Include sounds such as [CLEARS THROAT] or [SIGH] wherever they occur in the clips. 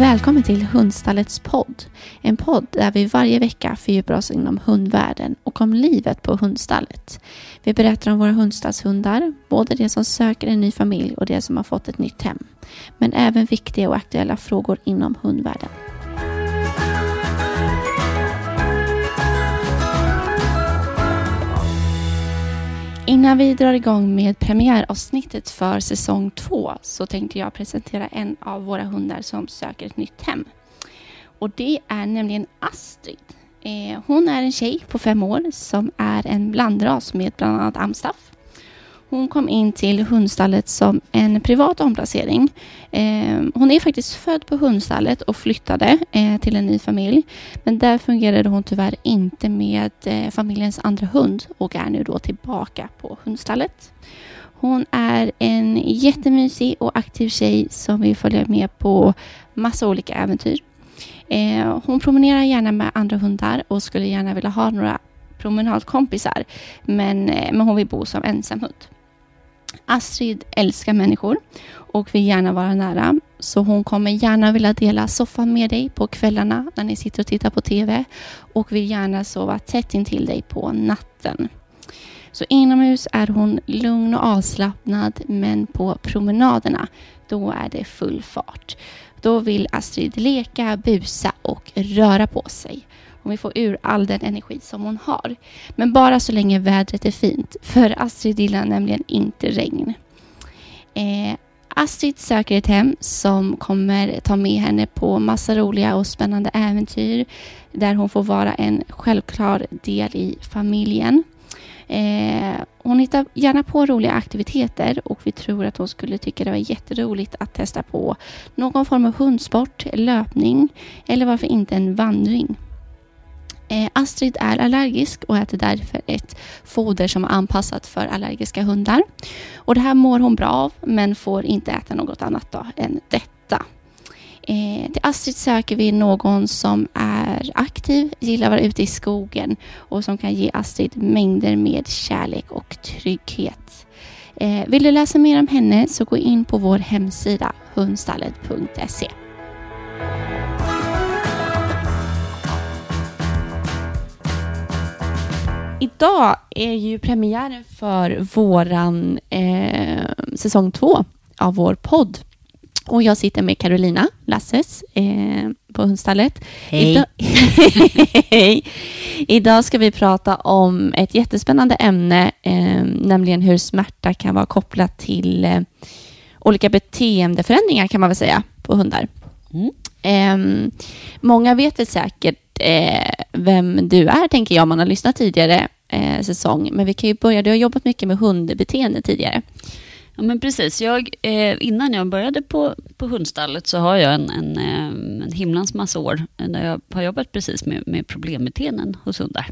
Välkommen till Hundstallets podd. En podd där vi varje vecka fördjupar oss inom hundvärlden och om livet på hundstallet. Vi berättar om våra hundstallshundar, både de som söker en ny familj och de som har fått ett nytt hem. Men även viktiga och aktuella frågor inom hundvärlden. Innan vi drar igång med premiäravsnittet för säsong två så tänkte jag presentera en av våra hundar som söker ett nytt hem. Och det är nämligen Astrid. Eh, hon är en tjej på fem år som är en blandras med bland annat amstaff hon kom in till hundstallet som en privat omplacering. Ehm, hon är faktiskt född på hundstallet och flyttade eh, till en ny familj. Men där fungerade hon tyvärr inte med eh, familjens andra hund och är nu då tillbaka på hundstallet. Hon är en jättemysig och aktiv tjej som vill följa med på massa olika äventyr. Ehm, hon promenerar gärna med andra hundar och skulle gärna vilja ha några promenadkompisar. Men, eh, men hon vill bo som ensamhund. Astrid älskar människor och vill gärna vara nära. Så hon kommer gärna vilja dela soffan med dig på kvällarna när ni sitter och tittar på TV och vill gärna sova tätt intill dig på natten. Så inomhus är hon lugn och avslappnad men på promenaderna då är det full fart. Då vill Astrid leka, busa och röra på sig. Hon vill få ur all den energi som hon har. Men bara så länge vädret är fint, för Astrid gillar nämligen inte regn. Eh, Astrid söker ett hem som kommer ta med henne på massa roliga och spännande äventyr där hon får vara en självklar del i familjen. Eh, hon hittar gärna på roliga aktiviteter och vi tror att hon skulle tycka det var jätteroligt att testa på någon form av hundsport, löpning eller varför inte en vandring. Eh, Astrid är allergisk och äter därför ett foder som är anpassat för allergiska hundar. Och det här mår hon bra av men får inte äta något annat då än detta. Eh, till Astrid söker vi någon som är aktiv, gillar att vara ute i skogen och som kan ge Astrid mängder med kärlek och trygghet. Eh, vill du läsa mer om henne så gå in på vår hemsida hundstallet.se. Idag är ju premiären för våran eh, säsong två av vår podd. Och jag sitter med Carolina Lasses eh, på Hundstallet. Hej. Idag. [LAUGHS] Idag ska vi prata om ett jättespännande ämne, eh, nämligen hur smärta kan vara kopplat till eh, olika beteendeförändringar kan man väl säga på hundar. Mm. Eh, många vet väl säkert eh, vem du är, tänker jag, om man har lyssnat tidigare eh, säsong. Men vi kan ju börja, du har jobbat mycket med hundbeteende tidigare. Ja, men precis. Jag, eh, innan jag började på, på hundstallet så har jag en, en, eh, en himlans massa år där jag har jobbat precis med, med problembeteenden hos hundar.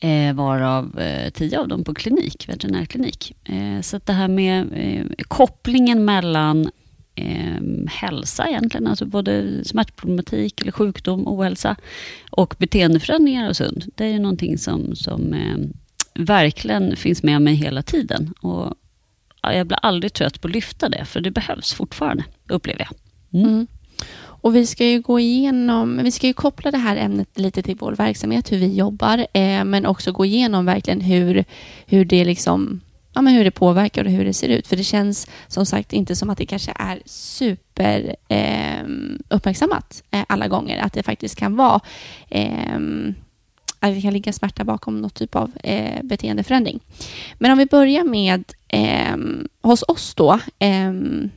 Eh, varav eh, tio av dem på klinik, veterinärklinik. Eh, så att det här med eh, kopplingen mellan eh, hälsa egentligen, alltså både smärtproblematik eller sjukdom, ohälsa och beteendeförändringar och sund. Det är ju någonting som, som eh, verkligen finns med mig hela tiden. Och jag blir aldrig trött på att lyfta det, för det behövs fortfarande, upplever jag. Mm. Mm. Och vi ska ju gå igenom, vi ska ju koppla det här ämnet lite till vår verksamhet, hur vi jobbar, eh, men också gå igenom verkligen hur, hur det liksom ja, men hur det påverkar och hur det ser ut. För det känns som sagt inte som att det kanske är super eh, uppmärksammat eh, alla gånger. Att det faktiskt kan vara eh, att det kan ligga smärta bakom något typ av eh, beteendeförändring. Men om vi börjar med ehm, hos oss då. Ehm,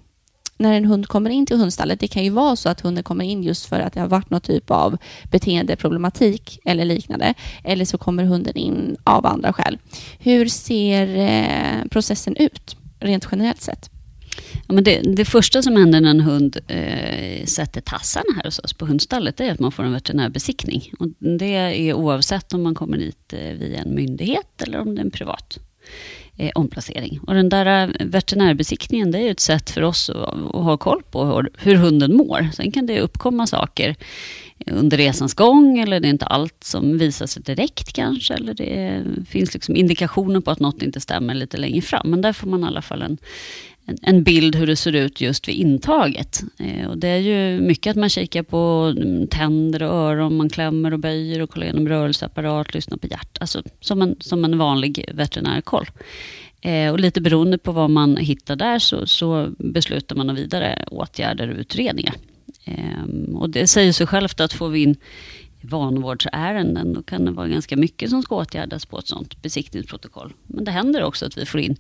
när en hund kommer in till hundstallet, det kan ju vara så att hunden kommer in just för att det har varit någon typ av beteendeproblematik eller liknande. Eller så kommer hunden in av andra skäl. Hur ser eh, processen ut rent generellt sett? Ja, men det, det, första som händer när en hund eh, sätter tassarna här hos oss på hundstallet är att man får en veterinärbesiktning. Och det är oavsett om man kommer dit eh, via en myndighet eller om det är en privat eh, omplacering. Och den där eh, veterinärbesiktningen det är ett sätt för oss att, att ha koll på hur, hur, hunden mår. Sen kan det uppkomma saker under resans gång eller det är inte allt som visar sig direkt kanske. Eller det finns liksom indikationer på att något inte stämmer lite längre fram. Men där får man i alla fall en, en bild hur det ser ut just vid intaget. Eh, och det är ju mycket att man kikar på mm, tänder och öron, man klämmer och böjer och kollar igenom rörelseapparat, lyssnar på hjärt. Alltså som en, som en vanlig veterinärkoll. Eh, och lite beroende på vad man hittar där så, så beslutar man om vidare åtgärder och utredningar. Eh, och det säger sig självt att får vi in vanvårdsärenden, då kan det vara ganska mycket som ska åtgärdas på ett sådant besiktningsprotokoll. Men det händer också att vi får in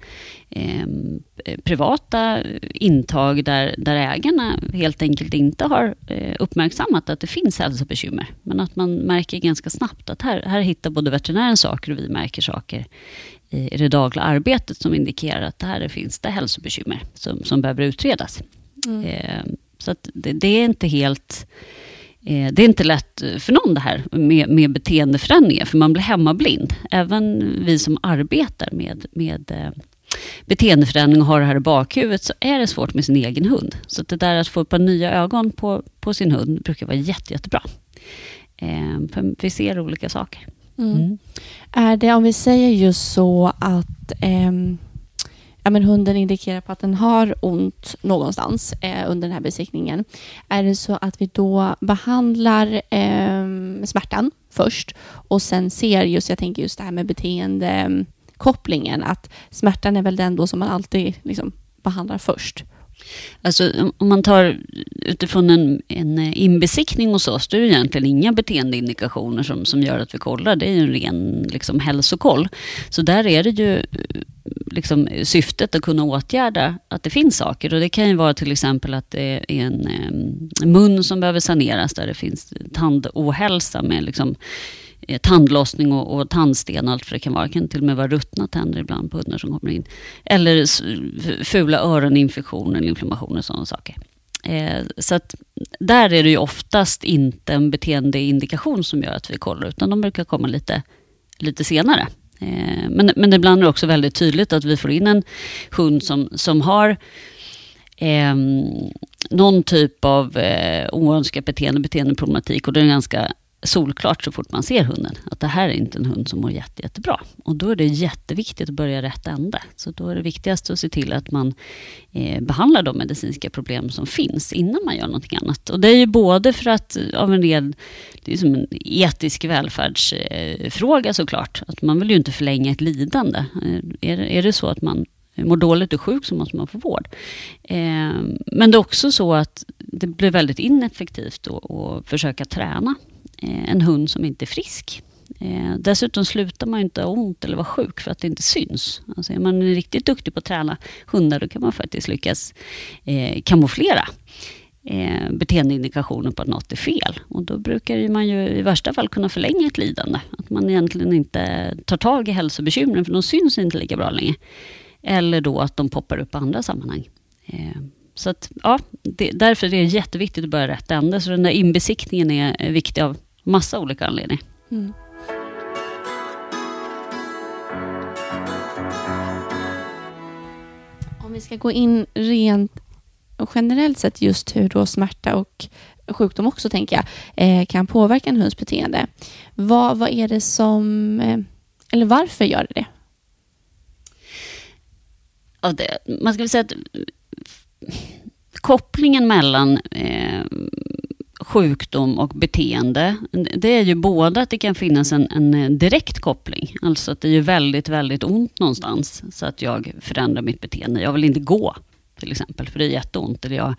eh, privata intag där, där ägarna helt enkelt inte har eh, uppmärksammat att det finns hälsobekymmer. Men att man märker ganska snabbt att här, här hittar både veterinären saker och vi märker saker i det dagliga arbetet som indikerar att det här finns det hälsobekymmer som, som behöver utredas. Mm. Eh, så det, det är inte helt det är inte lätt för någon det här med, med beteendeförändringar, för man blir hemmablind. Även vi som arbetar med, med eh, beteendeförändring och har det här i bakhuvudet, så är det svårt med sin egen hund. Så det där att få ett par nya ögon på, på sin hund brukar vara jätte, jättebra. Eh, för vi ser olika saker. Mm. Mm. Är det, om vi säger just så att eh, ja, men hunden indikerar på att den har ont någonstans eh, under den här besiktningen. Är det så att vi då behandlar eh, smärtan först och sen ser just, jag tänker just det här med beteendekopplingen, att smärtan är väl den då som man alltid liksom behandlar först. Alltså om man tar utifrån en, en eh, inbesiktning hos oss, då är det egentligen inga beteendeindikationer som, som gör att vi kollar. Det är en ren liksom, hälsokoll. Så där är det ju eh, liksom, syftet att kunna åtgärda att det finns saker. Och Det kan ju vara till exempel att det är en eh, mun som behöver saneras där det finns tandohälsa med liksom, eh, tandlossning och, och tandsten och allt för det kan vara. Det kan till och med vara ruttna tänder ibland på hundar som kommer in. Eller fula öroninfektioner, inflammationer och sådana saker. Eh, så att där är det ju oftast inte en beteendeindikation som gör att vi kollar, utan de brukar komma lite, lite senare. Eh, men, men ibland är det också väldigt tydligt att vi får in en hund som, som har eh, någon typ av eh, oönskat beteende, beteendeproblematik och det är ganska solklart så fort man ser hunden att det här är inte en hund som mår jätte, jättebra. Och då är det jätteviktigt att börja rätt ände. Så då är det viktigast att se till att man eh, behandlar de medicinska problem som finns innan man gör någonting annat. Och det är ju både för att av en red, det är som en etisk välfärdsfråga eh, såklart, att man vill ju inte förlänga ett lidande. Eh, är, är det så att man mår dåligt och sjuk så måste man få vård. Eh, men det är också så att det blir väldigt ineffektivt att försöka träna Eh, en hund som inte är frisk. Eh, dessutom slutar man inte ha ont eller vara sjuk för att det inte syns. Alltså är man riktigt duktig på att träna hundar då kan man faktiskt lyckas eh, kamouflera eh, beteendeindikationer på att något är fel. Och då brukar man ju i värsta fall kunna förlänga ett lidande. Att man egentligen inte tar tag i hälsobekymren för de syns inte lika bra längre. Eller då att de poppar upp i andra sammanhang. Eh, så att, ja, det, därför är det jätteviktigt att börja rätt ände. Så den där inbesiktningen är viktig av massa olika anledningar. Mm. Om vi ska gå in rent och generellt sett just hur då smärta och sjukdom också, tänker jag, eh, kan påverka en hunds beteende. Vad, vad är det som, eh, eller varför gör det det? Ja, det man ska väl säga att kopplingen mellan eh, sjukdom och beteende, det är ju både att det kan finnas en, en, eh, direkt koppling, alltså att det är väldigt, väldigt ont någonstans, så att jag förändrar mitt beteende. Jag vill inte gå, till exempel, för det är jätteont. Eller jag,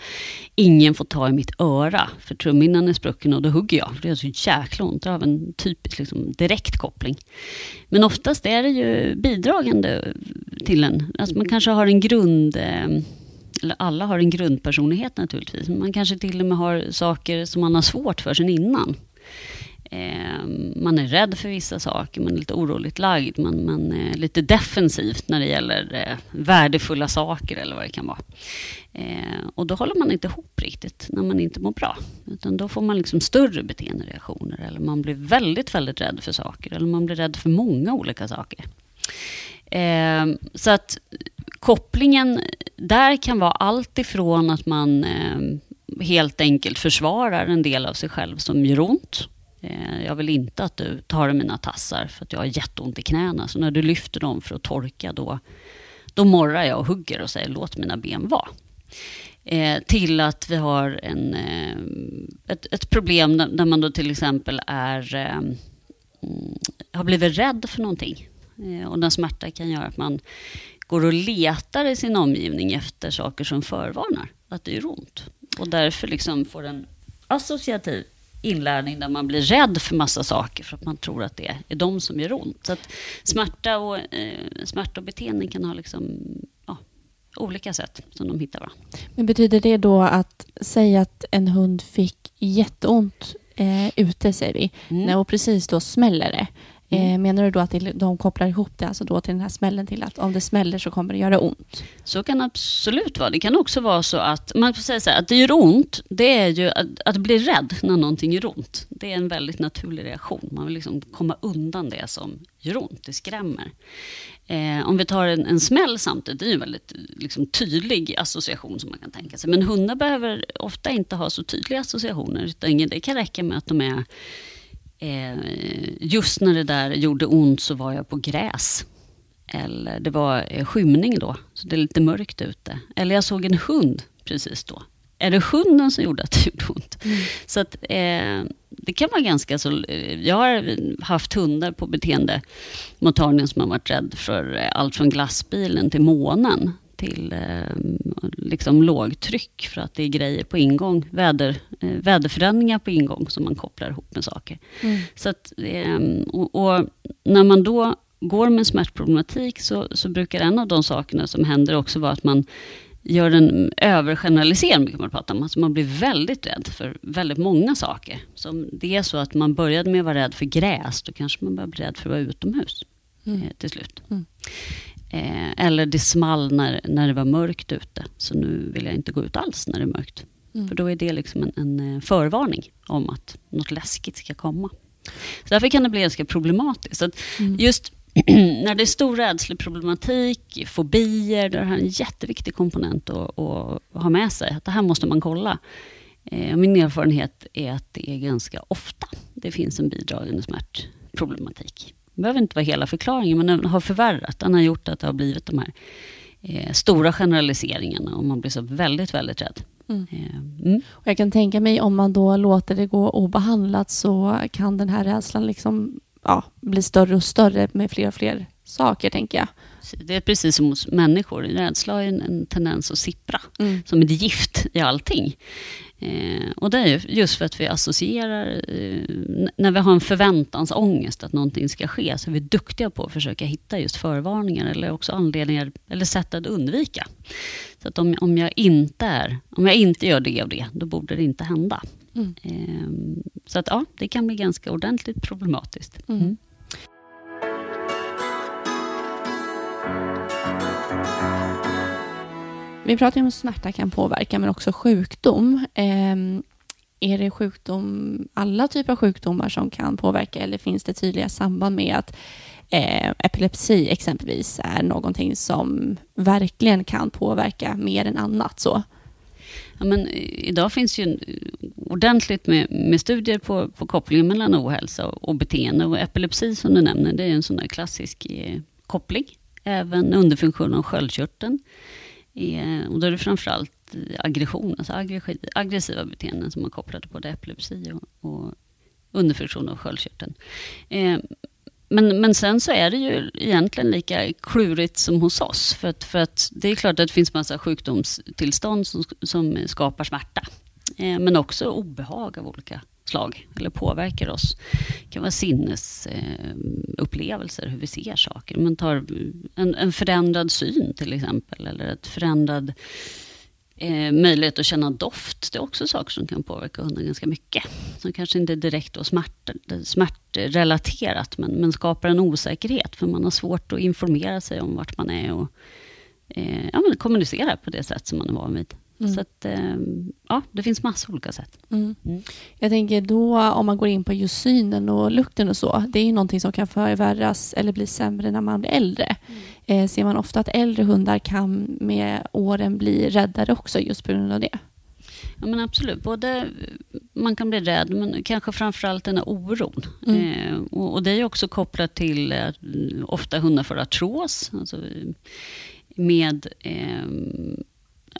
ingen får ta i mitt öra, för trumhinnan är sprucken och då hugger jag, för det är så jäkla ont. Det har en typisk liksom, direkt koppling. Men oftast är det ju bidragande till en, alltså man kanske har en grund... Eh, eller alla har en grundpersonlighet naturligtvis. Man kanske till och med har saker som man har svårt för sen innan. Eh, man är rädd för vissa saker, man är lite oroligt lagd, man, man är lite defensivt när det gäller eh, värdefulla saker eller vad det kan vara. Eh, och då håller man inte ihop riktigt när man inte mår bra. Utan då får man liksom större beteendereaktioner eller man blir väldigt, väldigt rädd för saker eller man blir rädd för många olika saker. Eh, så att kopplingen där kan vara allt ifrån att man, eh, helt enkelt försvarar en del av sig själv som gör ont. Eh, jag vill inte att du tar mina tassar för att jag har jätteont i knäna. Så när du lyfter dem för att torka då, då morrar jag och hugger och säger låt mina ben vara. Eh, till att vi har en, eh, ett, ett, problem där, där, man då till exempel är, eh, mm, har blivit rädd för någonting. Eh, och den smärta kan göra att man går och letar i sin omgivning efter saker som förvarnar att det gör ont. Och därför liksom får en associativ inlärning där man blir rädd för massa saker för att man tror att det är de som gör ont. Så smärta, och, eh, smärta och beteenden kan ha liksom, ja, olika sätt som de hittar varandra. Men betyder det då att säga att en hund fick jätteont eh, ute, säger vi, mm. och precis då smäller det. Mm. Eh, menar du då att de kopplar ihop det alltså då till den här smällen till att om det smäller så kommer det göra ont? Så kan det absolut vara. Det kan också vara så att man får säga så här, att det gör ont, det är ju att, att bli rädd när någonting gör ont. Det är en väldigt naturlig reaktion. Man vill liksom komma undan det som gör ont, det skrämmer. Eh, om vi tar en, en smäll samtidigt, det är en väldigt liksom, tydlig association som man kan tänka sig. Men hundar behöver ofta inte ha så tydliga associationer, utan det kan räcka med att de är just när det där gjorde ont så var jag på gräs. Eller det var eh, skymning då, så det är lite mörkt ute. Eller jag såg en hund precis då. Är det hunden som gjorde att det [LAUGHS] gjorde ont? Mm. Så att, eh, det kan vara ganska så... Jag har haft hundar på beteendemottagningen som har varit rädd för eh, allt från glassbilen till månen till eh, liksom lågtryck för att det är grejer på ingång, väder, eh, väderförändringar på ingång som man kopplar ihop med saker. Mm. Så att, eh, och, och, när man då går med smärtproblematik så, så brukar en av de sakerna som händer också vara att man gör en övergeneralisering, kan man prata om. Alltså man blir väldigt rädd för väldigt många saker. Så om det är så att man började med att vara rädd för gräs, då kanske man börjar bli rädd för att vara utomhus mm. eh, till slut. Mm. Eh, eller det small när, när det var mörkt ute, så nu vill jag inte gå ut alls när det är mörkt. Mm. För då är det liksom en, en, eh, förvarning om att något läskigt ska komma. Så därför kan det bli ganska problematiskt. Så mm. Just [CLEARS THROAT] när det är stor rädslig problematik, fobier, det är en jätteviktig komponent att, att, ha med sig. Att det här måste man kolla. Eh, min erfarenhet är att det är ganska ofta det finns en bidragande smärtproblematik. Det behöver inte vara hela förklaringen, men den har förvärrat. Den har gjort att det har blivit de här eh, stora generaliseringarna och man blir så väldigt, väldigt rädd. Mm. Eh, mm. Och jag kan tänka mig om man då låter det gå obehandlat så kan den här rädslan liksom, ja, bli större och större med fler och fler saker, tänker jag. Det är precis som hos människor. Rädsla har en, en tendens att sippra, mm. som ett gift i allting. Eh, och det är just för att vi associerar, eh, när vi har en förväntansångest att någonting ska ske, så är vi duktiga på att försöka hitta just förvarningar eller också anledningar eller sätt att undvika. Så att om, om, jag inte är, om jag inte gör det och det, då borde det inte hända. Mm. Eh, så att ja, det kan bli ganska ordentligt problematiskt. Mm. Vi pratar om smärta kan påverka, men också sjukdom. Eh, är det sjukdom, alla typer av sjukdomar som kan påverka eller finns det tydliga samband med att eh, epilepsi exempelvis är någonting som verkligen kan påverka mer än annat? Så? Ja, men eh, idag finns ju eh, ordentligt med, med studier på, på kopplingen mellan ohälsa och, och beteende. Och epilepsi som du nämner, det är en sån där klassisk eh, koppling. Även underfunktion av sköldkörteln. Är, eh, och då är det framförallt eh, aggression, alltså aggressiva beteenden som man kopplade till både epilepsi och, och underfunktion av sköldkörteln. Eh, men, men sen så är det ju egentligen lika klurigt som hos oss. För att, för att det är klart att det finns massa sjukdomstillstånd som, som skapar smärta. Eh, men också obehag av olika slag, eller påverkar oss. Det kan vara sinnesupplevelser, hur vi ser saker. Man tar en, en förändrad syn till exempel, eller ett förändrad eh, möjlighet att känna doft. Det är också saker som kan påverka hunden ganska mycket. Som kanske inte är direkt och smärt, smärtrelaterat, men, men skapar en osäkerhet, för man har svårt att informera sig om vart man är och eh, ja, men kommunicera på det sätt som man är van vid. Mm. Så att, ehm, ja, det finns massor olika sätt. Mm. Mm. Jag tänker då om man går in på just synen och lukten och så. Det är ju någonting som kan förvärras eller bli sämre när man blir äldre. Mm. Eh, ser man ofta att äldre hundar kan med åren bli räddare också just på grund av det. Ja, men absolut. Både man kan bli rädd, men kanske framförallt den här oron. Mm. Eh, och, och, det är också kopplat till att ofta hundar får artros, alltså med eh,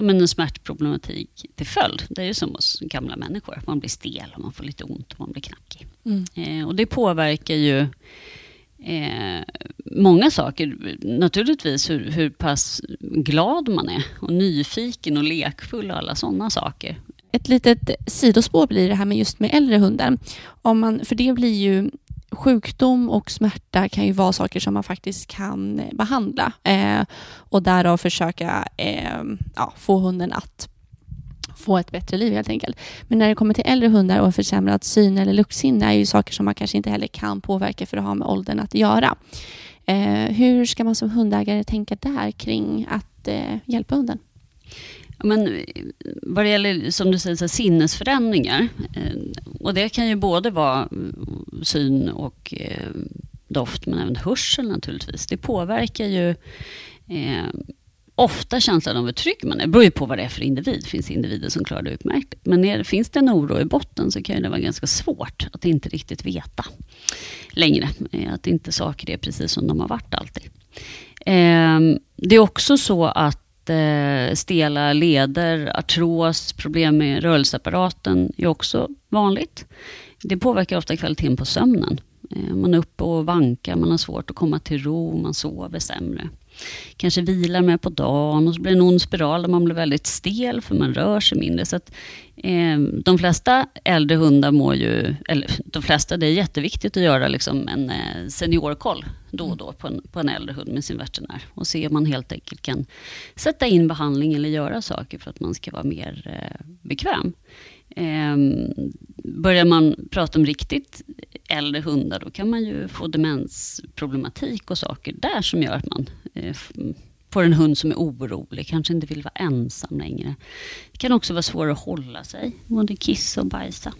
men en smärtproblematik till följd. Det är ju som hos gamla människor. Man blir stel och man får lite ont och man blir knackig. Mm. Eh, och det påverkar ju eh, många saker. Naturligtvis hur, hur pass glad man är och nyfiken och lekfull och alla sådana saker. Ett litet sidospår blir det här med just med äldre hundar. Om man, för det blir ju sjukdom och smärta kan ju vara saker som man faktiskt kan eh, behandla eh, och därav försöka eh, ja, få hunden att få ett bättre liv helt enkelt. Men när det kommer till äldre hundar och försämrad syn eller luktsinne är ju saker som man kanske inte heller kan påverka för att ha med åldern att göra. Eh, hur ska man som hundägare tänka där kring att eh, hjälpa hunden? Men vad det gäller, som du säger, så sinnesförändringar. Eh, och det kan ju både vara syn och eh, doft, men även hörsel naturligtvis. Det påverkar ju eh, ofta känslan av hur trygg man är. Det beror ju på vad det är för individ. Finns Det individer som klarar det utmärkt. Men är, finns det en oro i botten så kan det vara ganska svårt att inte riktigt veta längre. Eh, att inte saker är precis som de har varit alltid. Eh, det är också så att Eh, stela leder, artros, problem med rörelseapparaten är också vanligt. Det påverkar ofta kvaliteten på sömnen. Eh, man är uppe och vankar, man har svårt att komma till ro, man sover sämre. Kanske vilar mer på dagen och så blir det en ond spiral där man blir väldigt stel för man rör sig mindre. Så att, de flesta äldre hundar mår ju, eller de flesta, det är jätteviktigt att göra liksom en eh, seniorkoll då och då på en, på en äldre hund med sin veterinär och se om man helt enkelt kan sätta in behandling eller göra saker för att man ska vara mer eh, bekväm. Eh, börjar man prata om riktigt äldre hundar, då kan man ju få demensproblematik och saker där som gör att man eh, får en hund som är orolig, kanske inte vill vara ensam längre. Det kan också vara svårare att hålla sig, både kissa och bajsa.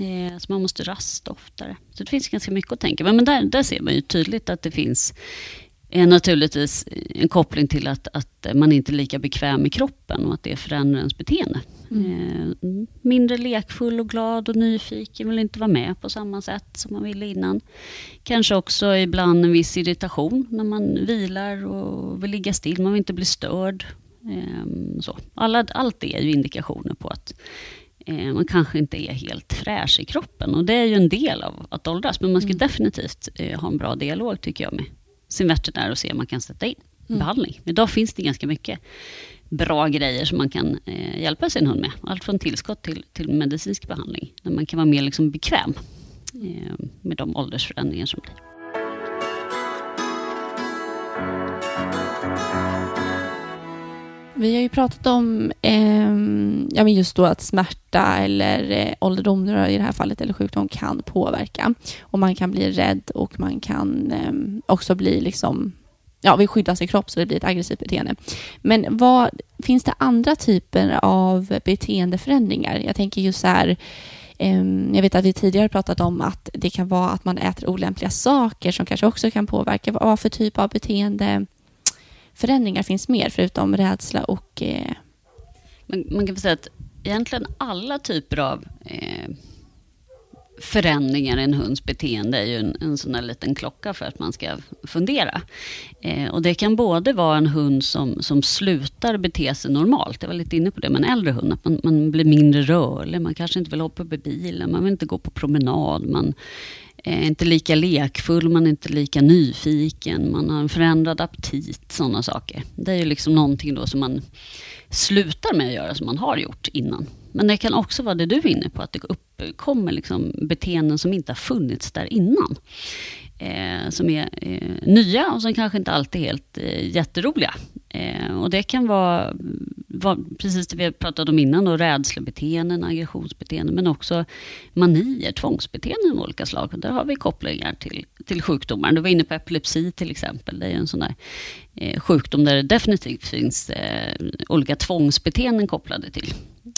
Eh, så man måste rasta oftare. Så det finns ganska mycket att tänka på. Men där, där ser man ju tydligt att det finns är naturligtvis en koppling till att, att man inte är lika bekväm i kroppen och att det förändrar ens beteende. Mm. Eh, mindre lekfull och glad och nyfiken, vill inte vara med på samma sätt som man ville innan. Kanske också ibland en viss irritation när man vilar och vill ligga still, man vill inte bli störd. Eh, så. Alla, allt det är ju indikationer på att eh, man kanske inte är helt fräsch i kroppen. Och det är ju en del av att åldras, men man ska mm. definitivt eh, ha en bra dialog tycker jag med sin veterinär och se om man kan sätta in mm. behandling. Idag finns det ganska mycket bra grejer som man kan eh, hjälpa sin hund med. Allt från tillskott till, till medicinsk behandling. Där man kan vara mer liksom bekväm eh, med de åldersförändringar som blir. Vi har ju pratat om eh, ja, men just då att smärta eller eh, ålderdom i det här fallet eller sjukdom kan påverka. Och man kan bli rädd och man kan eh, också bli liksom ja, vill skydda sin kropp så det blir ett aggressivt beteende. Men vad, finns det andra typer av beteendeförändringar? Jag tänker just så här, ehm, jag vet att vi tidigare pratat om att det kan vara att man äter olämpliga saker som kanske också kan påverka. Vad för typ av beteende förändringar finns mer förutom rädsla och... Eh... Man, man, kan säga att egentligen alla typer av eh, förändringar i en hunds beteende är ju en, en sån där liten klocka för att man ska fundera. Eh, och det kan både vara en hund som, som slutar bete sig normalt, jag var lite inne på det med en äldre hund, att man, man blir mindre rörlig, man kanske inte vill hoppa upp i bilen, man vill inte gå på promenad, man är inte lika lekfull, man är inte lika nyfiken, man har en förändrad aptit, sådana saker. Det är ju liksom någonting då som man slutar med att göra som man har gjort innan. Men det kan också vara det du är inne på, att det uppkommer liksom beteenden som inte har funnits där innan. Eh, som är eh, nya och som kanske inte alltid är helt eh, jätteroliga. Eh, och det kan vara, vara, precis det vi pratade om innan, då, rädslebeteenden, aggressionsbeteenden, men också manier, tvångsbeteenden av olika slag. Och där har vi kopplingar till, till sjukdomar. Du var inne på epilepsi till exempel. Det är en sån där eh, sjukdom där det definitivt finns eh, olika tvångsbeteenden kopplade till.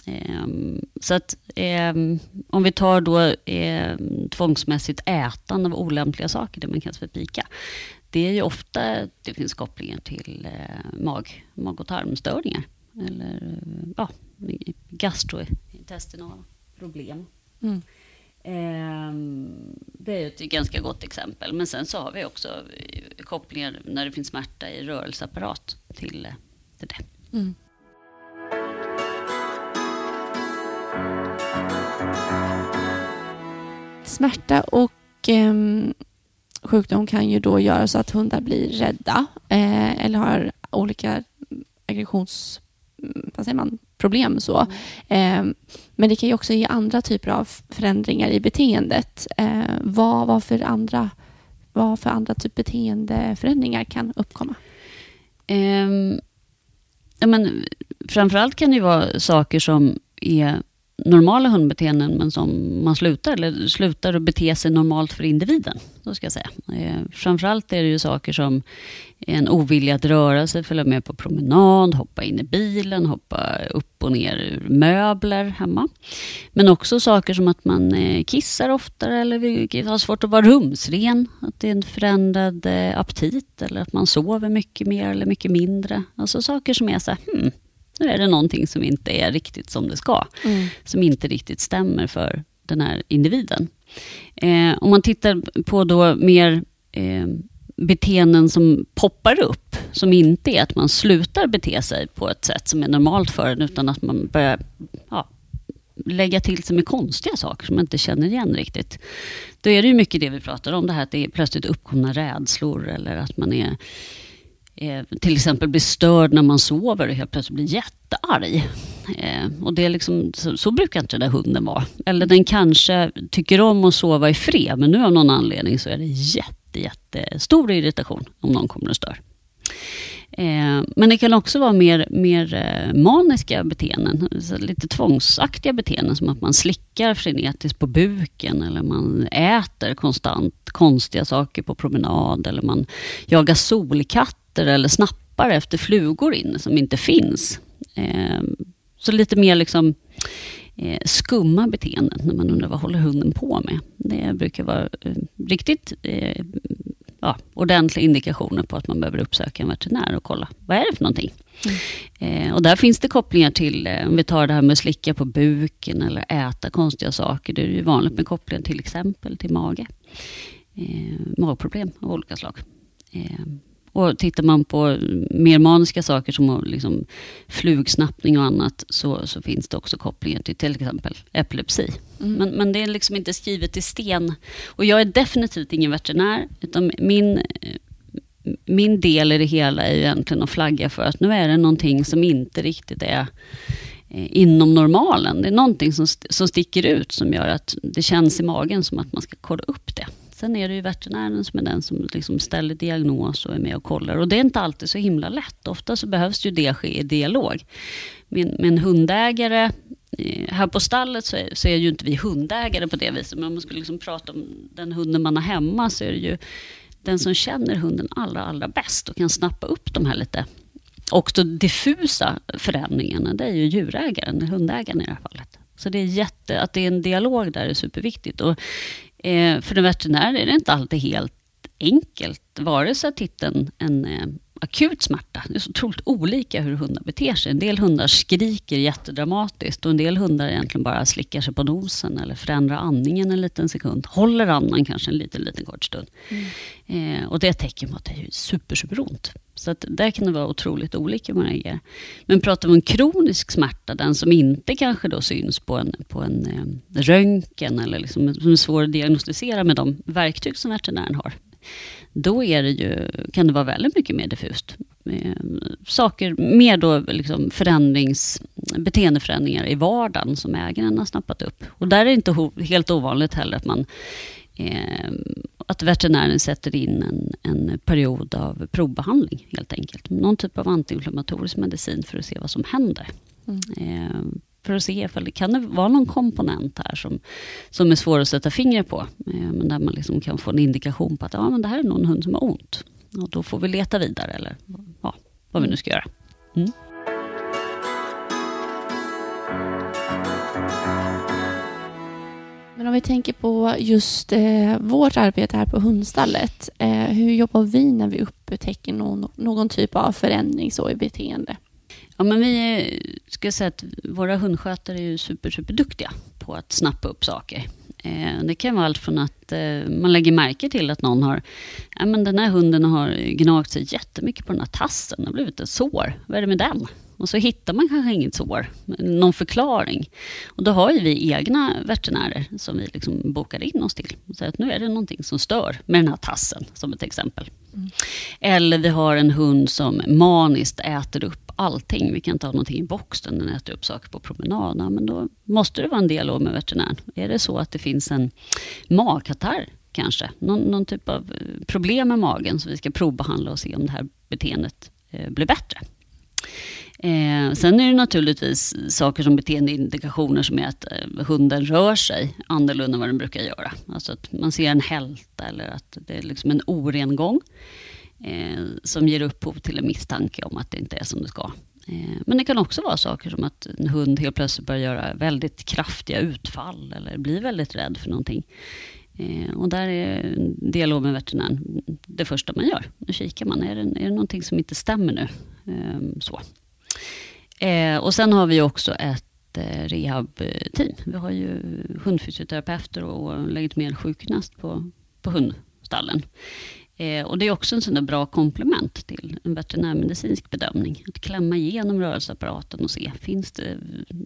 Ehm, så att ehm, om vi tar då ehm, tvångsmässigt ätande av olämpliga saker, det man kallar för pika. Det är ju ofta det finns kopplingar till eh, mag, mag och tarmstörningar. Eller ja, gastrointestinala problem. Mm. Det är ett ganska gott exempel. Men sen så har vi också eh, kopplingar när det finns smärta i rörelseapparat till, eh, till det. Mm. Smärta och eh, sjukdom kan ju då göra så att hundar blir rädda eh, eller har olika aggressions vad säger man, problem. Så. Mm. Eh, men det kan ju också ge andra typer av förändringar i beteendet. Eh, vad, vad, för andra, vad för andra typ beteendeförändringar kan uppkomma? Eh, ja, men framförallt kan det ju vara saker som är normala hundbeteenden men som man slutar eller slutar att bete sig normalt för individen. Så ska jag säga. Eh, framförallt är det ju saker som en ovilja att röra sig, följa med på promenad, hoppa in i bilen, hoppa upp och ner ur möbler hemma. Men också saker som att man eh, kissar oftare eller har svårt att vara rumsren, att det är en förändrad eh, aptit eller att man sover mycket mer eller mycket mindre. Alltså saker som är så här, hmm, nu är det någonting som inte är riktigt som det ska. Mm. Som inte riktigt stämmer för den här individen. Eh, om man tittar på då mer eh, beteenden som poppar upp, som inte är att man slutar bete sig på ett sätt som är normalt för en, utan att man börjar ja, lägga till sig med konstiga saker som man inte känner igen riktigt. Då är det ju mycket det vi pratar om, det här att det är plötsligt uppkomna rädslor eller att man är eh, till exempel blir störd när man sover och helt plötsligt blir jättearg. Eh, och det är liksom, så, så, brukar inte den där hunden vara. Eller den kanske tycker om att sova i fred, men nu av någon anledning så är det jätte, jättestor irritation om någon kommer och stör. Eh, men det kan också vara mer, mer eh, maniska beteenden, lite tvångsaktiga beteenden som att man slickar frenetiskt på buken eller man äter konstant konstiga saker på promenad eller man jagar solkatter, eller snappar efter flugor inne som inte finns. Eh, så lite mer liksom eh, skumma beteenden när man undrar vad håller hunden på med. Det brukar vara eh, riktigt eh, ja, ordentliga indikationer på att man behöver uppsöka en veterinär och kolla vad är det för någonting. Mm. Eh, och där finns det kopplingar till, eh, om vi tar det här med att slicka på buken eller äta konstiga saker. Det är ju vanligt med kopplingar till exempel till mage. Eh, magproblem av olika slag. Och tittar man på mer maniska saker som liksom flugsnappning och annat så, så finns det också kopplingar till till exempel epilepsi. Mm. Men, men det är liksom inte skrivet i sten. Och jag är definitivt ingen veterinär, utan min, min del i det hela är egentligen att flagga för att nu är det någonting som inte riktigt är eh, inom normalen. Det är någonting som, som sticker ut som gör att det känns i magen som att man ska kolla upp det. Sen är det ju veterinären som är den som liksom ställer diagnos och är med och kollar. Och det är inte alltid så himla lätt. Ofta så behövs ju det ske i dialog. Med, min en hundägare, eh, här på stallet så är, så är ju inte vi hundägare på det viset. Men om man skulle liksom prata om den hunden man har hemma så är det ju den som känner hunden allra, allra bäst och kan snappa upp de här lite också diffusa förändringarna. Det är ju djurägaren, hundägaren i det här fallet. Så det är jätte, att det är en dialog där är superviktigt. Och Eh, för en veterinär är det inte alltid helt enkelt, vare sig att hitta en, en eh, akut smärta. Det är så otroligt olika hur hundar beter sig. En del hundar skriker jättedramatiskt och en del hundar egentligen bara slickar sig på nosen eller förändrar andningen en liten sekund. Håller andan kanske en liten, liten kort stund. Mm. Eh, och det är ett tecken på att det är super, super ont. Så att där kan det vara otroligt olika hur man reagerar. Men pratar vi om kronisk smärta, den som inte kanske då syns på en, på en eh, röntgen eller liksom, som är svår att diagnostisera med de verktyg som veterinären har då är det ju, kan det vara väldigt mycket mer diffust. Eh, saker, mer då liksom förändrings, beteendeförändringar i vardagen som ägaren har snappat upp. Och där är det inte helt ovanligt heller att man eh, att veterinären sätter in en, en period av provbehandling helt enkelt. Någon typ av antiinflammatorisk medicin för att se vad som händer. Mm. Eh, för att se ifall det kan det vara någon komponent här som, som är svår att sätta fingret på. Eh, men där man liksom kan få en indikation på att ja, men det här är någon hund som har ont. Och då får vi leta vidare eller ja, vad vi nu ska göra. Mm. Om vi tänker på just eh, vårt arbete här på hundstallet. Eh, hur jobbar vi när vi upptäcker någon, någon typ av förändring så i beteende? Ja, men vi är, ska säga att våra hundskötare är ju super, super duktiga på att snappa upp saker. Eh, det kan vara allt från att eh, man lägger märke till att någon har, ja men den här hunden har gnagt sig jättemycket på den här tassen, det har blivit ett sår. Vad är det med den? Och så hittar man kanske inget sår, någon förklaring. Och då har ju vi egna veterinärer som vi liksom bokar in oss till. Och säger att nu är det någonting som stör med den här tassen, som ett exempel. Mm. Eller vi har en hund som maniskt äter upp allting. Vi kan inte ha någonting i boxen, den äter upp saker på promenaden. Men då måste det vara en dialog med veterinären. Är det så att det finns en magkatarr kanske, någon, någon typ av eh, problem med magen, så vi ska provbehandla och se om det här beteendet eh, blir bättre. Eh, sen är det naturligtvis saker som beteendeindikationer som är att eh, hunden rör sig annorlunda än vad den brukar göra. Alltså att man ser en hälta eller att det är liksom en oren gång eh, som ger upphov till en misstanke om att det inte är som det ska. Eh, men det kan också vara saker som att en hund helt plötsligt börjar göra väldigt kraftiga utfall eller blir väldigt rädd för någonting. Eh, och där är dialog med veterinären det första man gör. Nu kikar man, är det, är det någonting som inte stämmer nu? Eh, så. Eh, och sen har vi också ett eh, rehabteam. Vi har ju hundfysioterapeuter och legitimerad sjukgymnast på, på hundstallen. Eh, och det är också en sån bra komplement till en veterinärmedicinsk bedömning. Att klämma igenom rörelseapparaten och se, finns det,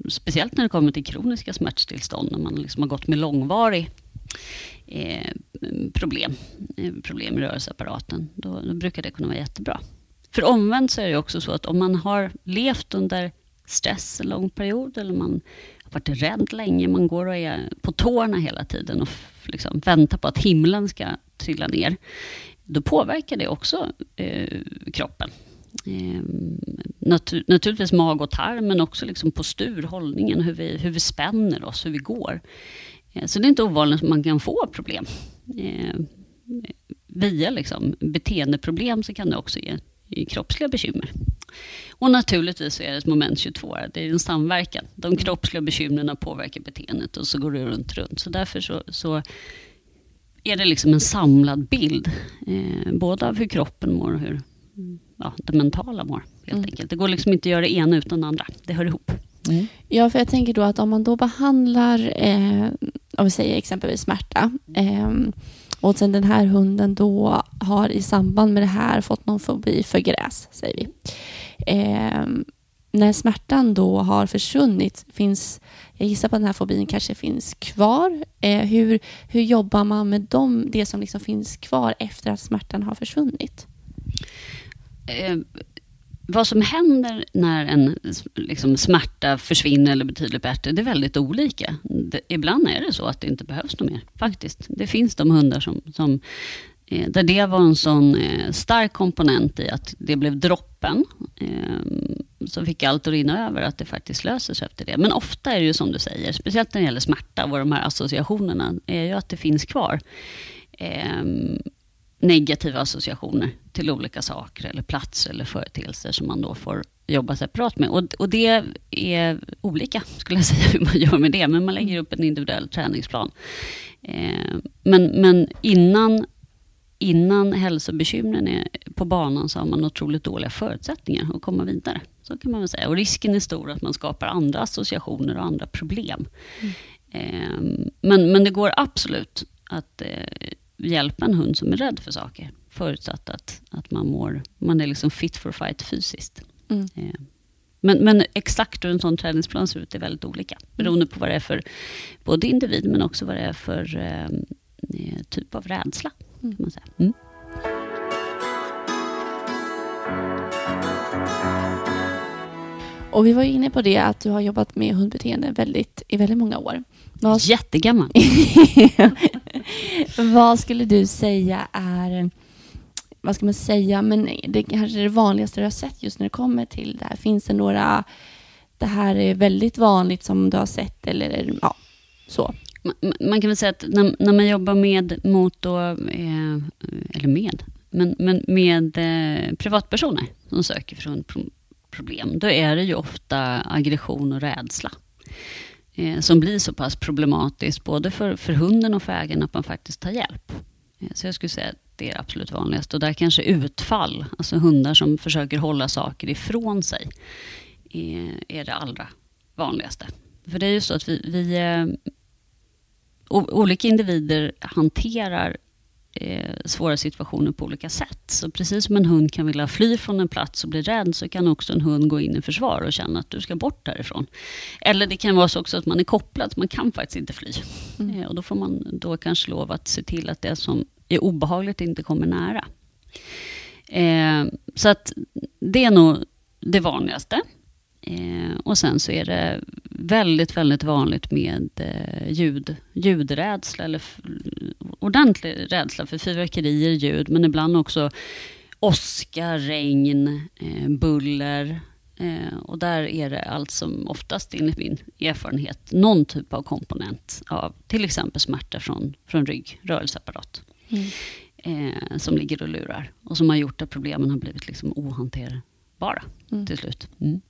speciellt när det kommer till kroniska smärtstillstånd, när man liksom har gått med långvarig eh, problem, eh, problem i rörelseapparaten, då, då brukar det kunna vara jättebra. För omvänt så är det också så att om man har levt under stress en lång period eller man har varit rädd länge, man går och är på tårna hela tiden och liksom väntar på att himlen ska trilla ner, då påverkar det också eh, kroppen. Eh, natur, naturligtvis mag och tarm, men också liksom postur, hållningen, hur vi, hur vi spänner oss, hur vi går. Eh, så det är inte ovanligt att man kan få problem. Eh, via liksom beteendeproblem så kan det också ge kroppsliga bekymmer. Och naturligtvis är det ett moment 22, det är en samverkan. De kroppsliga bekymren påverkar beteendet och så går det runt, runt. Så därför så, så är det liksom en samlad bild, eh, både av hur kroppen mår och hur ja, det mentala mår. Helt mm. enkelt. Det går liksom inte att göra det ena utan det andra, det hör ihop. Mm. Ja, för jag tänker då att om man då behandlar, eh, om vi säger exempelvis smärta, eh, och sen den här hunden då har i samband med det här fått någon fobi för gräs, säger vi. Eh, när smärtan då har försvunnit, finns, jag gissar på att den här fobin kanske finns kvar. Eh, hur, hur jobbar man med dem, det som liksom finns kvar efter att smärtan har försvunnit? Ehm, vad som händer när en liksom, smärta försvinner eller betydligt bättre, det är väldigt olika. Det, ibland är det så att det inte behövs något mer, faktiskt. Det finns de hundar som, som eh, där det var en sån eh, stark komponent i att det blev droppen, eh, så fick allt att rinna över, att det faktiskt löser sig efter det. Men ofta är det ju som du säger, speciellt när det gäller smärta och de här associationerna, är ju att det finns kvar. Eh, negativa associationer till olika saker eller platser eller företeelser som man då får jobba separat med. Och, och det är olika, skulle jag [LAUGHS] säga, hur man gör med det. Men man lägger upp en individuell träningsplan. Eh, men, men innan, innan hälsobekymren är på banan så har man otroligt dåliga förutsättningar att komma vidare. Så kan man väl säga. Och risken är stor att man skapar andra associationer och andra problem. Mm. Eh, men, men det går absolut att eh, hjälpa en hund som är rädd för saker. Förutsatt att, att man, mår, man är liksom fit for fight fysiskt. Mm. Eh, men, men exakt hur en sån träningsplan ser ut är väldigt olika. Beroende på vad det är för både individ men också vad det är för eh, eh typ av rädsla. Kan man säga. Mm. Och vi var inne på det att du har jobbat med hundbeteende väldigt, i väldigt många år. Vad... Jättegammal. [LAUGHS] vad skulle du säga är, vad ska man säga, men det kanske är det vanligaste du har sett just när det kommer till det här. Finns det några, det här är väldigt vanligt som du har sett eller ja, så? Man, man kan väl säga att när, när, man jobbar med mot då, eh, eller med, men, men med eh, privatpersoner som söker från problem, då är det ju ofta aggression och rädsla eh, som blir så pass problematiskt både för, för hunden och för ägaren att man faktiskt tar hjälp. Eh, så jag skulle säga att det är absolut vanligast. Och där kanske utfall, alltså hundar som försöker hålla saker ifrån sig, är, är det allra vanligaste. För det är ju så att vi, vi eh, olika individer hanterar eh, svåra situationer på olika sätt. Så precis som en hund kan vilja fly från en plats och bli rädd så kan också en hund gå in i försvar och känna att du ska bort därifrån. Eller det kan vara så också att man är kopplad, så man kan faktiskt inte fly. Mm. Eh, och då får man då kanske lov att se till att det som är obehagligt inte kommer nära. Eh, så att det är nog det vanligaste. Eh, och sen så är det väldigt, väldigt vanligt med eh, ljud, ljudrädsla eller ordentlig rädsla för fyrverkerier, ljud, men ibland också åska, regn, eh, buller. Eh, och där är det allt som oftast, enligt min erfarenhet, någon typ av komponent av till exempel smärta från, från rygg, rörelseapparat. Mm. Eh, som ligger och lurar och som har gjort att problemen har blivit liksom ohanterbara mm. till slut. Mm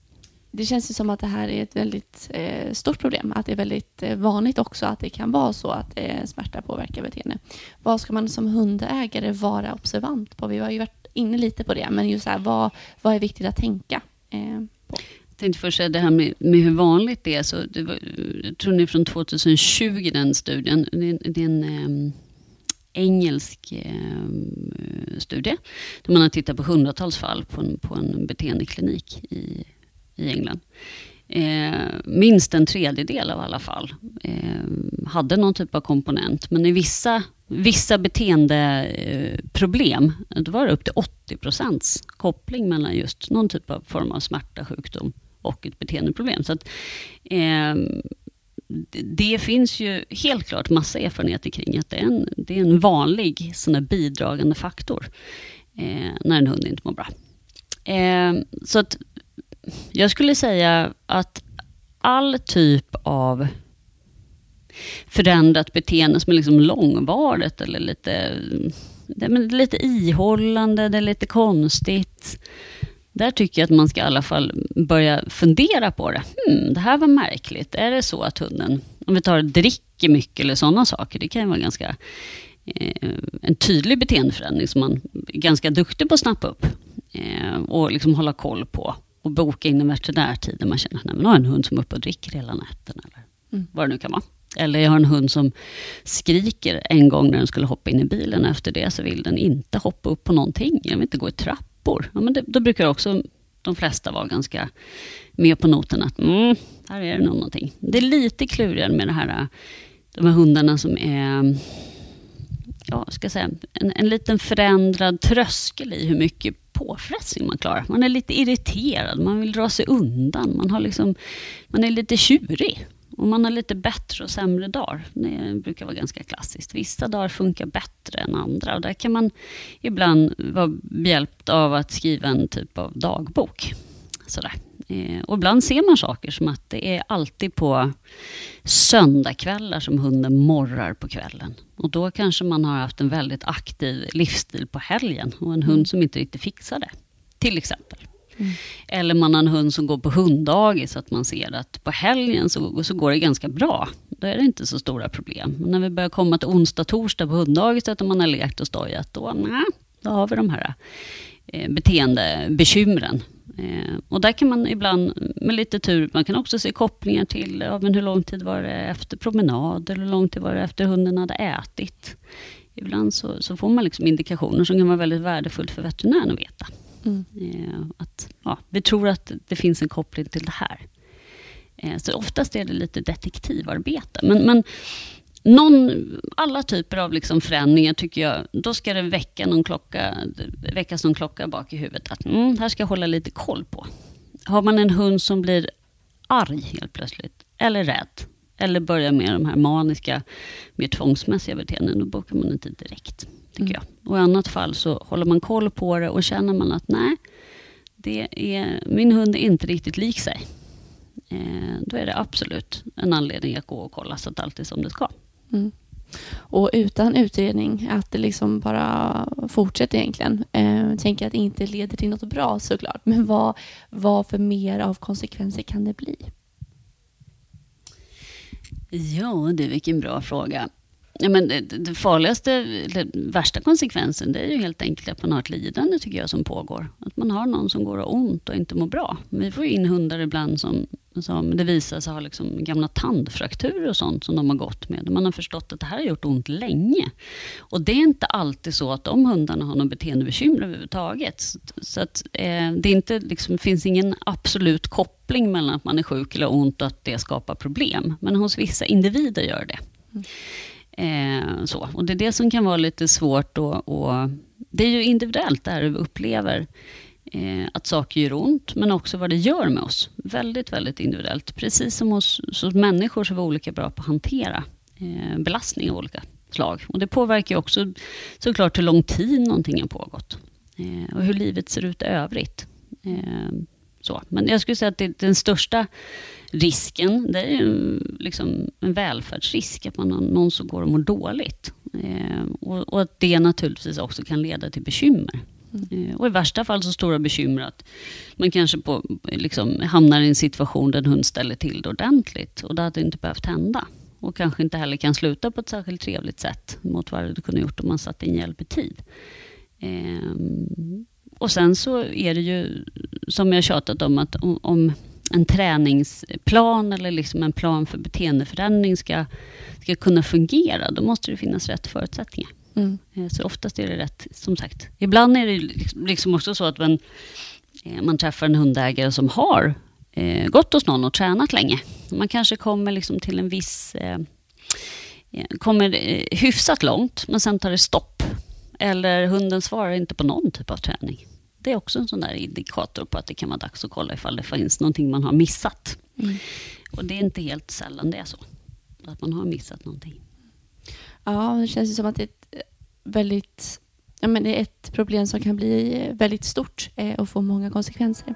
det känns ju som att det här är ett väldigt eh, stort problem. Att det är väldigt eh, vanligt också att det kan vara så att eh, smärta påverkar beteende. Vad ska man som hundägare vara observant på? Vi har ju varit inne lite på det, men just här, vad, vad är viktigt att tänka eh, på? Jag tänkte först säga det här med, med hur vanligt det är. Så det var, jag tror är från 2020 den studien. Det, det är en ehm, engelsk eh, studie där man har tittat på hundratals fall på en, på en beteendeklinik i i England. Eh, minst en tredjedel av alla fall eh, hade någon typ av komponent. Men i vissa, vissa beteendeproblem, eh, då var det upp till 80 procents koppling mellan just någon typ av form av smärta, sjukdom och ett beteendeproblem. Så att, eh, det finns ju helt klart massa erfarenheter kring att det är en, det är en vanlig sån bidragande faktor eh, när en hund inte mår bra. Eh, så att jag skulle säga att all typ av förändrat beteende som är liksom långvarigt eller lite, det är lite ihållande, det är lite konstigt. Där tycker jag att man ska i alla fall börja fundera på det. Hmm, det här var märkligt. Är det så att hunden, om vi tar dricker mycket eller sådana saker, det kan ju vara ganska eh, en tydlig beteendeförändring som man är ganska duktig på att snappa upp eh, och liksom hålla koll på och boka in en veterinärtid när man känner att man har en hund som är uppe och dricker hela natten. Eller mm. vad det nu kan vara. Eller jag har en hund som skriker en gång när den skulle hoppa in i bilen. Efter det så vill den inte hoppa upp på någonting. Jag vill inte gå i pappor, Ja, men det, då brukar också de flesta vara ganska med på noten att mm, här är det nog någonting. Det är lite klurigare med det här, de här hundarna som är ja, ska säga, en, en liten förändrad tröskel i hur mycket påfrestning man klarar. Man är lite irriterad, man vill dra sig undan, man, har liksom, man är lite tjurig. Och man har lite bättre och sämre dagar. Det brukar vara ganska klassiskt. Vissa dagar funkar bättre än andra. Och där kan man ibland vara hjälpt av att skriva en typ av dagbok. Sådär. Eh, och ibland ser man saker som att det är alltid på söndagkvällar som hunden morrar på kvällen. Och då kanske man har haft en väldigt aktiv livsstil på helgen och en hund mm. som inte riktigt fixar det. Till exempel. Mm. Eller man har en hund som går på hunddagis, så att man ser att på helgen så, så går det ganska bra. Då är det inte så stora problem. Men när vi börjar komma till onsdag, torsdag på hunddagis, och man har lekt och stojat, då, nej, då har vi de här eh, beteendebekymren. Eh, och där kan man ibland, med lite tur, man kan också se kopplingar till ja, men hur lång tid var det efter promenad, eller hur lång tid var det efter hunden hade ätit. Ibland så, så får man liksom indikationer som kan vara väldigt värdefullt för veterinären att veta. Mm. Eh, att, ja, vi tror att det finns en koppling till det här. Eh, så oftast är det lite detektivarbete. Men, men någon, alla typer av liksom förändringar tycker jag, då ska det väcka någon klocka, väckas någon klocka bak i huvudet. Att mm, här ska jag hålla lite koll på. Har man en hund som blir arg helt plötsligt, eller rädd, eller börjar med de här maniska, mer tvångsmässiga beteenden, då bokar man inte direkt tycker mm. jag. Och I annat fall så håller man koll på det och känner man att nej, det är, min hund är inte riktigt lik sig. Eh, då är det absolut en anledning att gå och kolla så att allt är som det ska. Mm. Och utan utredning, att det liksom bara fortsätter egentligen. Eh, tänker att det inte leder till något bra såklart. Men vad, vad för mer av konsekvenser kan det bli? Ja, det är vilken bra fråga. Ja, men det, farligaste, den värsta konsekvensen, det är ju helt enkelt att man har ett lidande tycker jag som pågår. Att man har någon som går och ont och inte mår bra. Vi får in hundar ibland som, som det visar sig ha liksom gamla tandfrakturer och sånt som de har gått med. Man har förstått att det här har gjort ont länge. Och det är inte alltid så att de hundarna har någon beteendebekymmer överhuvudtaget. Så, så att eh, det inte, liksom, finns ingen absolut koppling mellan att man är sjuk eller ont och att det skapar problem. Men hos vissa individer gör det. Mm. Eh, så. Och det är det som kan vara lite svårt och, och det är ju individuellt där vi upplever eh, att saker gör ont, men också vad det gör med oss. Väldigt, väldigt individuellt. Precis som hos, hos människor så är vi olika bra på att hantera eh, belastning av olika slag. Och det påverkar också såklart hur lång tid någonting har pågått. Eh, och hur livet ser ut i övrigt. Eh, så. Men jag skulle säga att det, den största risken, det är ju liksom en välfärdsrisk, att man har någon som går och mår dåligt. Eh, och, och, att det naturligtvis också kan leda till bekymmer. Mm. Eh, och i värsta fall så stora bekymmer att man kanske på, liksom, hamnar i en situation där en hund ställer till det ordentligt. Och det hade inte behövt hända. Och kanske inte heller kan sluta på ett särskilt trevligt sätt mot vad det kunde gjort om man satte in hjälp i tid. Eh, och sen så är det ju, som jag tjatat om, att om, om en träningsplan eller liksom en plan för beteendeförändring ska, ska kunna fungera, då måste det finnas rätt förutsättningar. Mm. Eh, så oftast är det rätt, som sagt. Ibland är det liksom, liksom också så att man, eh, man träffar en hundägare som har eh, gått hos någon och tränat länge. Man kanske kommer liksom till en viss... Eh, eh kommer hyfsat långt, men sen tar det stopp. Eller hunden svarar inte på någon typ av träning det är också en sån där indikator på att det kan vara dags att kolla ifall det finns någonting man har missat. Mm. Och det är inte helt sällan det är så, att man har missat någonting. Ja, det känns som att det är ett väldigt ja, men det är ett problem som kan bli väldigt stort eh, och få många konsekvenser.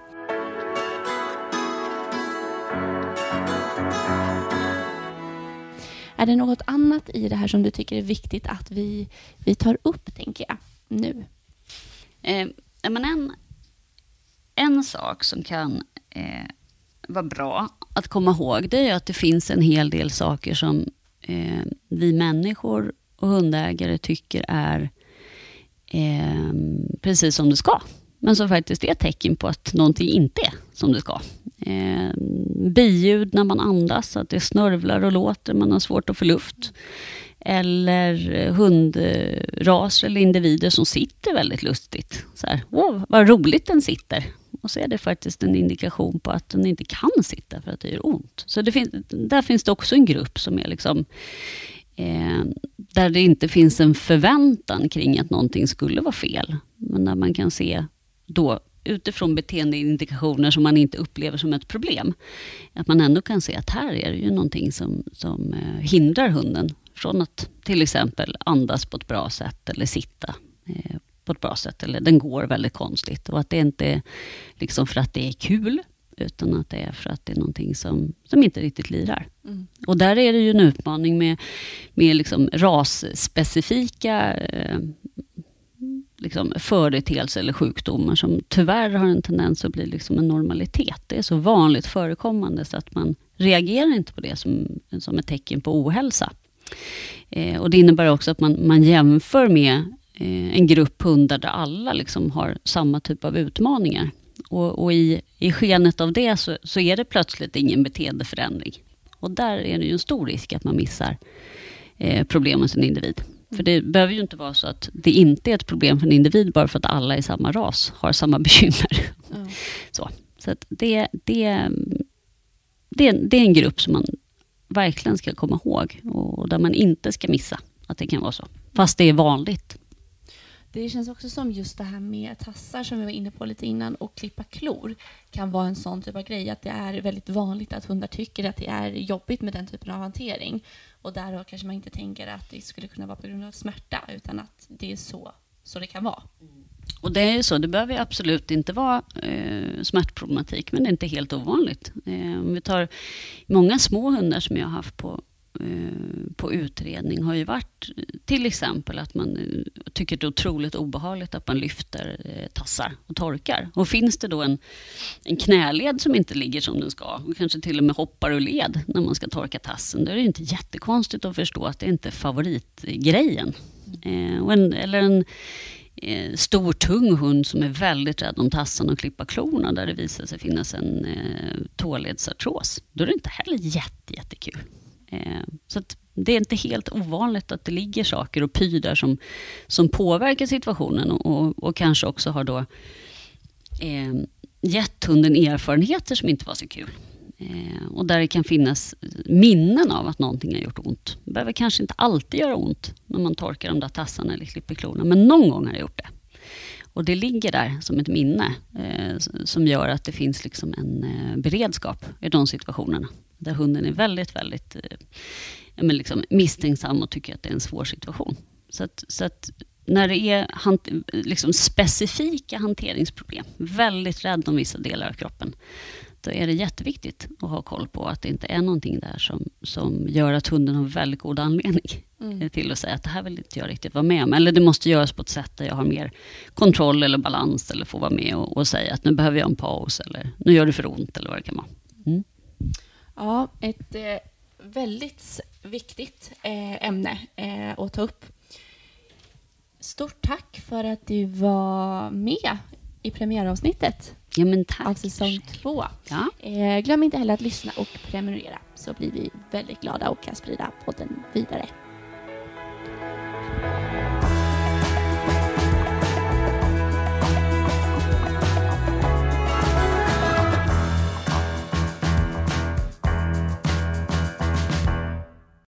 Är det något annat i det här som du tycker är viktigt att vi, vi tar upp, tänker jag, nu? Men en, en sak som kan eh, vara bra att komma ihåg, det är att det finns en hel del saker som eh, vi människor och hundägare tycker är eh, precis som det ska. Men som faktiskt är ett tecken på att någonting inte är som det ska. Eh, biljud när man andas, att det snörvlar och låter, man har svårt att få luft eller eh, hundraser eller individer som sitter väldigt lustigt. Så här, Åh, vad roligt den sitter. Och så är det faktiskt en indikation på att den inte kan sitta för att det gör ont. Så det finns, där finns det också en grupp som är liksom eh, där det inte finns en förväntan kring att någonting skulle vara fel. Men där man kan se då utifrån beteendeindikationer som man inte upplever som ett problem. Att man ändå kan se att här är det ju någonting som, som eh, hindrar hunden från att till exempel andas på ett bra sätt eller sitta eh, på ett bra sätt. Eller den går väldigt konstigt. Och att det inte är liksom för att det är kul, utan att det är för att det är någonting som, som inte riktigt lirar. Mm. Och där är det ju en utmaning med, med liksom rasspecifika eh, liksom företeelser eller sjukdomar som tyvärr har en tendens att bli liksom en normalitet. Det är så vanligt förekommande så att man reagerar inte på det som, som ett tecken på ohälsa. Eh, och Det innebär också att man, man jämför med eh, en grupp hundar där alla liksom har samma typ av utmaningar. Och, och i, i skenet av det så, så, är det plötsligt ingen beteendeförändring. Och där är det ju en stor risk att man missar eh, problem hos en individ. För det behöver ju inte vara så att det inte är ett problem för en individ bara för att alla i samma ras har samma [LAUGHS] bekymmer. Mm. Så, så det, det, det, det är en grupp som man verkligen ska komma ihåg och där man inte ska missa att det kan vara så. Fast det är vanligt. Det känns också som just det här med tassar som vi var inne på lite innan och klippa klor kan vara en sån typ av grej att det är väldigt vanligt att hundar tycker att det är jobbigt med den typen av hantering. Och där kanske man inte tänker att det skulle kunna vara på grund av smärta utan att det är så, så det kan vara. Mm. Och det är ju så, det behöver absolut inte vara eh, smärtproblematik, men det är inte helt ovanligt. Eh, om vi tar många små hundar som jag har haft på, eh, på utredning har ju varit till exempel att man eh, tycker det är otroligt obehagligt att man lyfter eh, tassar och torkar. Och finns det då en, en knäled som inte ligger som den ska och kanske till och med hoppar ur led när man ska torka tassen, då är det inte jättekonstigt att förstå att det inte är favoritgrejen. Eh, en, eller en Eh, stor tung hund som är väldigt rädd om tassen och klippa klorna där det visar sig finnas en eh, tåledsartros. Då är det inte heller jätte, jättekul. Eh, så det är inte helt ovanligt att det ligger saker och pyr som, som påverkar situationen och, och, och kanske också har då eh, gett hunden erfarenheter som inte var så kul. Eh, och där det kan finnas minnen av att någonting har gjort ont. Det behöver kanske inte alltid göra ont när man torkar de där tassarna eller klipper klorna, men någon gång har det gjort det. Och det ligger där som ett minne eh, som gör att det finns liksom en eh, beredskap i de situationerna. Där hunden är väldigt, väldigt eh, liksom misstänksam och tycker att det är en svår situation. Så att, så att när det är hant liksom specifika hanteringsproblem, väldigt rädd om vissa delar av kroppen, då är det jätteviktigt att ha koll på att det inte är någonting där som, som gör att hunden har väldigt god anledning mm. [LAUGHS] till att säga att det här vill inte jag riktigt vara med om. Eller det måste göras på ett sätt där jag har mer kontroll eller balans eller får vara med och, och säga att nu behöver jag en paus eller nu gör det för ont eller vad det kan vara. Mm. Ja, ett eh, väldigt viktigt eh, ämne eh, att ta upp. Stort tack för att du var med i premiäravsnittet Ja, men tack. Av säsong två. Ja. Eh, glöm inte heller att lyssna och prenumerera så blir vi väldigt glada och kan sprida podden vidare.